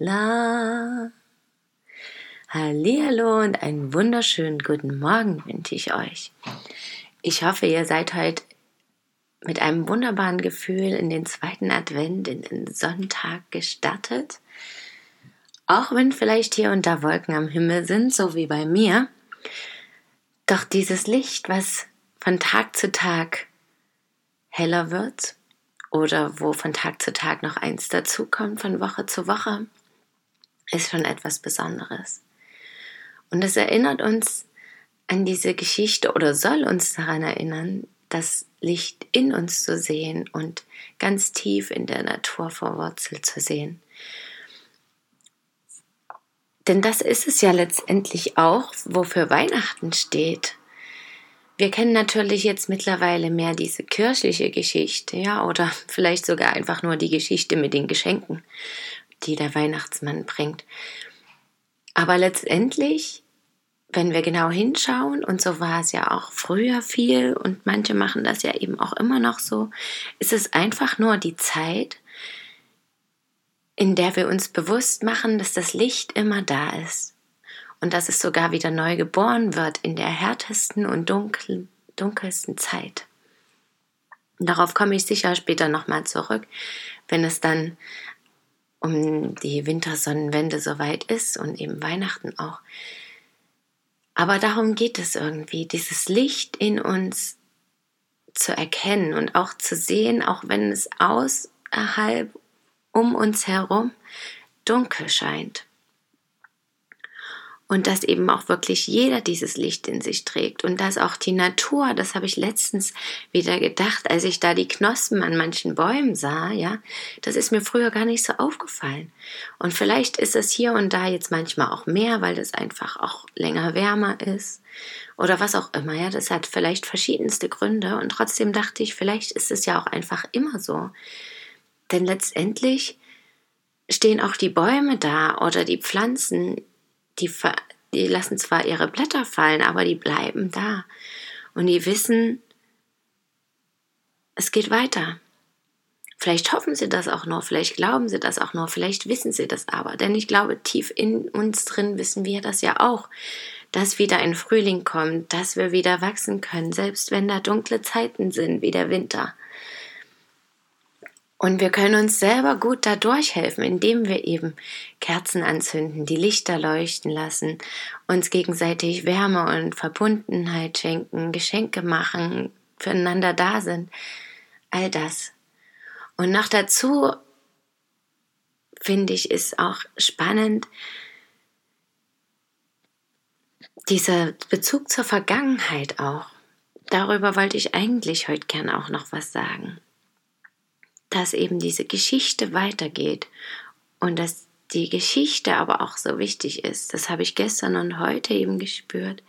la. Hallihallo und einen wunderschönen guten Morgen wünsche ich euch. Ich hoffe, ihr seid heute mit einem wunderbaren Gefühl in den zweiten Advent, in den Sonntag gestartet. Auch wenn vielleicht hier und da Wolken am Himmel sind, so wie bei mir. Doch dieses Licht, was von Tag zu Tag heller wird oder wo von Tag zu Tag noch eins dazukommt, von Woche zu Woche, ist schon etwas Besonderes. Und es erinnert uns an diese Geschichte oder soll uns daran erinnern, das Licht in uns zu sehen und ganz tief in der Natur verwurzelt zu sehen. Denn das ist es ja letztendlich auch, wofür Weihnachten steht. Wir kennen natürlich jetzt mittlerweile mehr diese kirchliche Geschichte, ja, oder vielleicht sogar einfach nur die Geschichte mit den Geschenken, die der Weihnachtsmann bringt. Aber letztendlich, wenn wir genau hinschauen, und so war es ja auch früher viel, und manche machen das ja eben auch immer noch so, ist es einfach nur die Zeit, in der wir uns bewusst machen, dass das Licht immer da ist und dass es sogar wieder neu geboren wird in der härtesten und dunkel, dunkelsten Zeit. Darauf komme ich sicher später nochmal zurück, wenn es dann um die Wintersonnenwende soweit ist und eben Weihnachten auch. Aber darum geht es irgendwie, dieses Licht in uns zu erkennen und auch zu sehen, auch wenn es außerhalb um uns herum dunkel scheint und dass eben auch wirklich jeder dieses Licht in sich trägt und dass auch die Natur, das habe ich letztens wieder gedacht, als ich da die Knospen an manchen Bäumen sah, ja, das ist mir früher gar nicht so aufgefallen. Und vielleicht ist es hier und da jetzt manchmal auch mehr, weil es einfach auch länger wärmer ist oder was auch immer, ja, das hat vielleicht verschiedenste Gründe und trotzdem dachte ich, vielleicht ist es ja auch einfach immer so. Denn letztendlich stehen auch die Bäume da oder die Pflanzen die, die lassen zwar ihre Blätter fallen, aber die bleiben da. Und die wissen, es geht weiter. Vielleicht hoffen sie das auch nur, vielleicht glauben sie das auch nur, vielleicht wissen sie das aber. Denn ich glaube, tief in uns drin wissen wir das ja auch, dass wieder ein Frühling kommt, dass wir wieder wachsen können, selbst wenn da dunkle Zeiten sind wie der Winter. Und wir können uns selber gut dadurch helfen, indem wir eben Kerzen anzünden, die Lichter leuchten lassen, uns gegenseitig Wärme und Verbundenheit schenken, Geschenke machen, füreinander da sind. All das. Und noch dazu finde ich, ist auch spannend, dieser Bezug zur Vergangenheit auch. Darüber wollte ich eigentlich heute gern auch noch was sagen dass eben diese Geschichte weitergeht und dass die Geschichte aber auch so wichtig ist. Das habe ich gestern und heute eben gespürt.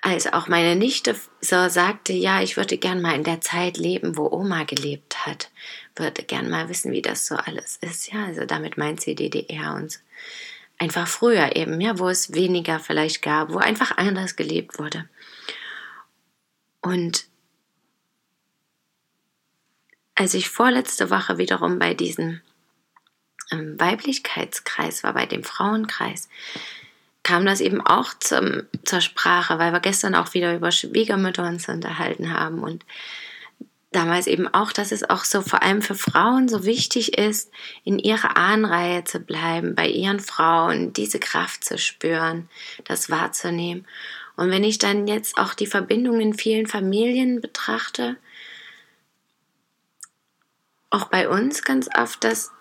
Als auch meine Nichte so sagte, ja, ich würde gern mal in der Zeit leben, wo Oma gelebt hat, würde gern mal wissen, wie das so alles ist. Ja, also damit meint sie DDR und einfach früher eben, ja, wo es weniger vielleicht gab, wo einfach anders gelebt wurde. Und als ich vorletzte Woche wiederum bei diesem ähm, Weiblichkeitskreis war, bei dem Frauenkreis, kam das eben auch zum, zur Sprache, weil wir gestern auch wieder über Schwiegermütter uns unterhalten haben und damals eben auch, dass es auch so vor allem für Frauen so wichtig ist, in ihrer Ahnenreihe zu bleiben, bei ihren Frauen diese Kraft zu spüren, das wahrzunehmen. Und wenn ich dann jetzt auch die Verbindung in vielen Familien betrachte, auch bei uns ganz oft, dass,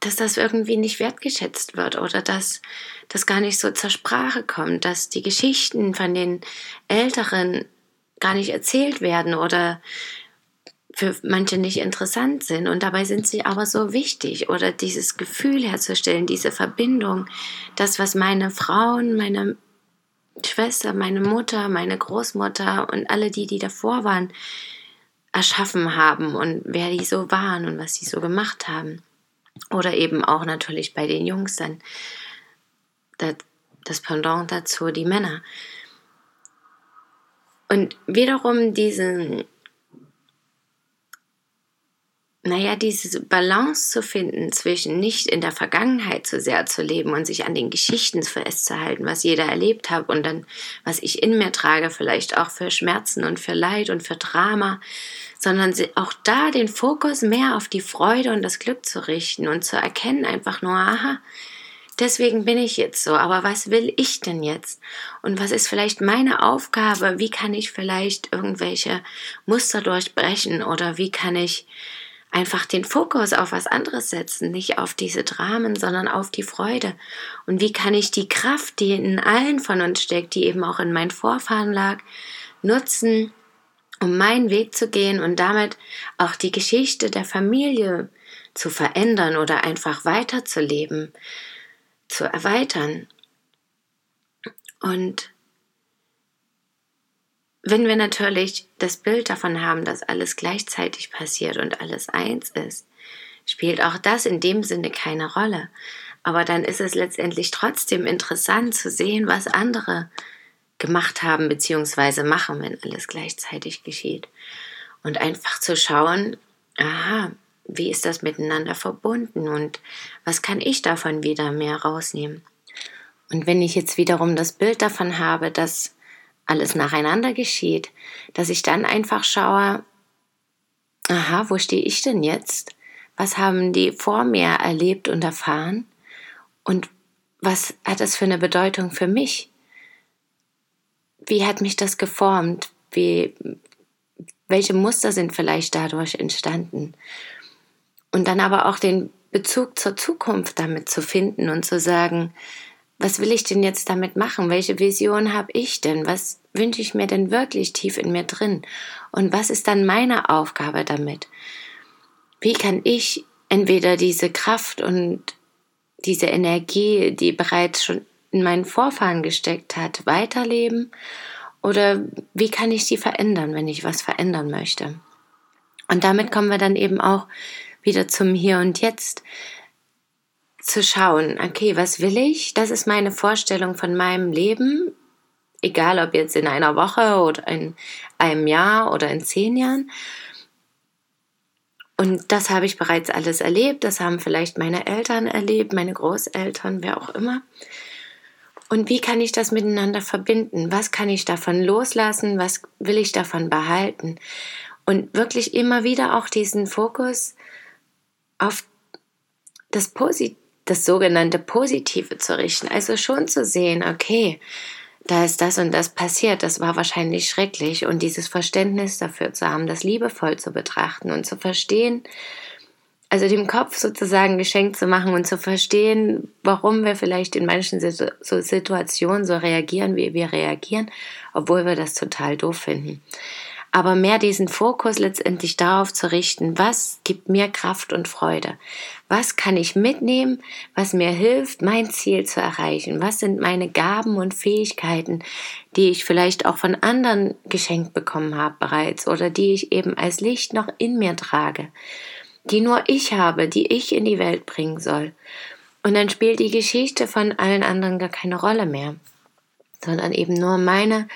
dass das irgendwie nicht wertgeschätzt wird oder dass das gar nicht so zur Sprache kommt, dass die Geschichten von den Älteren gar nicht erzählt werden oder für manche nicht interessant sind. Und dabei sind sie aber so wichtig oder dieses Gefühl herzustellen, diese Verbindung, das, was meine Frauen, meine Schwester, meine Mutter, meine Großmutter und alle die, die davor waren, erschaffen haben und wer die so waren und was sie so gemacht haben. Oder eben auch natürlich bei den Jungs dann das, Pendant dazu, die Männer. Und wiederum diesen naja, diese Balance zu finden zwischen nicht in der Vergangenheit zu sehr zu leben und sich an den Geschichten festzuhalten, was jeder erlebt hat und dann, was ich in mir trage, vielleicht auch für Schmerzen und für Leid und für Drama, sondern auch da den Fokus mehr auf die Freude und das Glück zu richten und zu erkennen einfach nur, aha, deswegen bin ich jetzt so, aber was will ich denn jetzt? Und was ist vielleicht meine Aufgabe? Wie kann ich vielleicht irgendwelche Muster durchbrechen oder wie kann ich einfach den Fokus auf was anderes setzen, nicht auf diese Dramen, sondern auf die Freude. Und wie kann ich die Kraft, die in allen von uns steckt, die eben auch in meinen Vorfahren lag, nutzen, um meinen Weg zu gehen und damit auch die Geschichte der Familie zu verändern oder einfach weiterzuleben, zu erweitern. Und wenn wir natürlich das Bild davon haben, dass alles gleichzeitig passiert und alles eins ist, spielt auch das in dem Sinne keine Rolle. Aber dann ist es letztendlich trotzdem interessant zu sehen, was andere gemacht haben bzw. machen, wenn alles gleichzeitig geschieht. Und einfach zu schauen, aha, wie ist das miteinander verbunden und was kann ich davon wieder mehr rausnehmen. Und wenn ich jetzt wiederum das Bild davon habe, dass alles nacheinander geschieht, dass ich dann einfach schaue, aha, wo stehe ich denn jetzt? Was haben die vor mir erlebt und erfahren? Und was hat das für eine Bedeutung für mich? Wie hat mich das geformt? Wie, welche Muster sind vielleicht dadurch entstanden? Und dann aber auch den Bezug zur Zukunft damit zu finden und zu sagen, was will ich denn jetzt damit machen? Welche Vision habe ich denn? Was wünsche ich mir denn wirklich tief in mir drin? Und was ist dann meine Aufgabe damit? Wie kann ich entweder diese Kraft und diese Energie, die bereits schon in meinen Vorfahren gesteckt hat, weiterleben? Oder wie kann ich sie verändern, wenn ich was verändern möchte? Und damit kommen wir dann eben auch wieder zum Hier und Jetzt zu schauen, okay, was will ich? Das ist meine Vorstellung von meinem Leben, egal ob jetzt in einer Woche oder in einem Jahr oder in zehn Jahren. Und das habe ich bereits alles erlebt, das haben vielleicht meine Eltern erlebt, meine Großeltern, wer auch immer. Und wie kann ich das miteinander verbinden? Was kann ich davon loslassen? Was will ich davon behalten? Und wirklich immer wieder auch diesen Fokus auf das Positive das sogenannte Positive zu richten. Also schon zu sehen, okay, da ist das und das passiert, das war wahrscheinlich schrecklich und dieses Verständnis dafür zu haben, das liebevoll zu betrachten und zu verstehen, also dem Kopf sozusagen geschenkt zu machen und zu verstehen, warum wir vielleicht in manchen Situationen so reagieren, wie wir reagieren, obwohl wir das total doof finden aber mehr diesen Fokus letztendlich darauf zu richten, was gibt mir Kraft und Freude? Was kann ich mitnehmen, was mir hilft, mein Ziel zu erreichen? Was sind meine Gaben und Fähigkeiten, die ich vielleicht auch von anderen geschenkt bekommen habe bereits oder die ich eben als Licht noch in mir trage, die nur ich habe, die ich in die Welt bringen soll? Und dann spielt die Geschichte von allen anderen gar keine Rolle mehr, sondern eben nur meine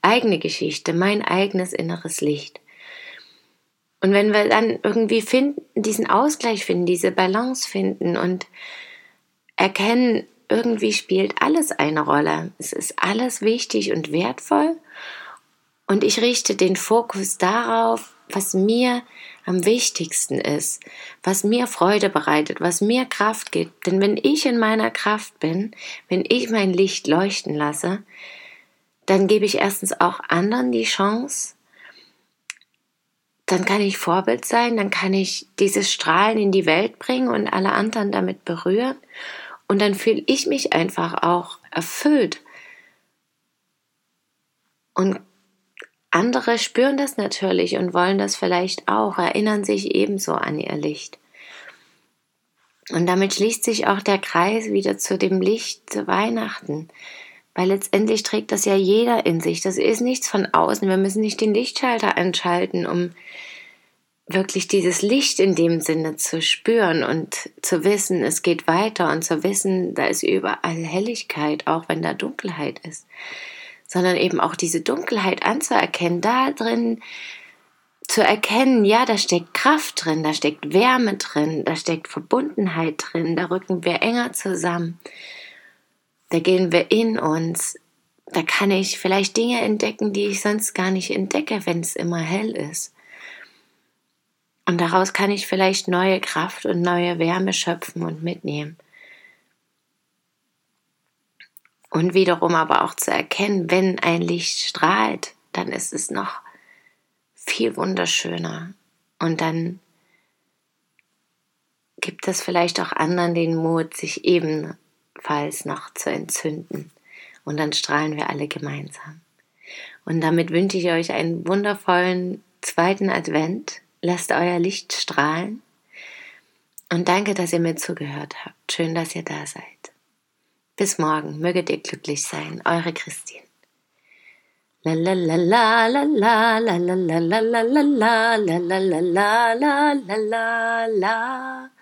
eigene Geschichte, mein eigenes inneres Licht. Und wenn wir dann irgendwie finden, diesen Ausgleich finden, diese Balance finden und erkennen, irgendwie spielt alles eine Rolle. Es ist alles wichtig und wertvoll. Und ich richte den Fokus darauf, was mir am wichtigsten ist, was mir Freude bereitet, was mir Kraft gibt. Denn wenn ich in meiner Kraft bin, wenn ich mein Licht leuchten lasse, dann gebe ich erstens auch anderen die Chance, dann kann ich Vorbild sein, dann kann ich dieses Strahlen in die Welt bringen und alle anderen damit berühren und dann fühle ich mich einfach auch erfüllt und andere spüren das natürlich und wollen das vielleicht auch, erinnern sich ebenso an ihr Licht. Und damit schließt sich auch der Kreis wieder zu dem Licht zu Weihnachten. Weil letztendlich trägt das ja jeder in sich. Das ist nichts von außen. Wir müssen nicht den Lichtschalter anschalten, um wirklich dieses Licht in dem Sinne zu spüren und zu wissen, es geht weiter und zu wissen, da ist überall Helligkeit, auch wenn da Dunkelheit ist. Sondern eben auch diese Dunkelheit anzuerkennen, da drin zu erkennen, ja, da steckt Kraft drin, da steckt Wärme drin, da steckt Verbundenheit drin, da rücken wir enger zusammen, da gehen wir in uns, da kann ich vielleicht Dinge entdecken, die ich sonst gar nicht entdecke, wenn es immer hell ist. Und daraus kann ich vielleicht neue Kraft und neue Wärme schöpfen und mitnehmen. Und wiederum aber auch zu erkennen, wenn ein Licht strahlt, dann ist es noch viel wunderschöner. Und dann gibt es vielleicht auch anderen den Mut, sich ebenfalls noch zu entzünden. Und dann strahlen wir alle gemeinsam. Und damit wünsche ich euch einen wundervollen zweiten Advent. Lasst euer Licht strahlen. Und danke, dass ihr mir zugehört habt. Schön, dass ihr da seid. Bis morgen. Möget ihr glücklich sein. Eure Christine. La la la la la la la la la la la la la la la la La la la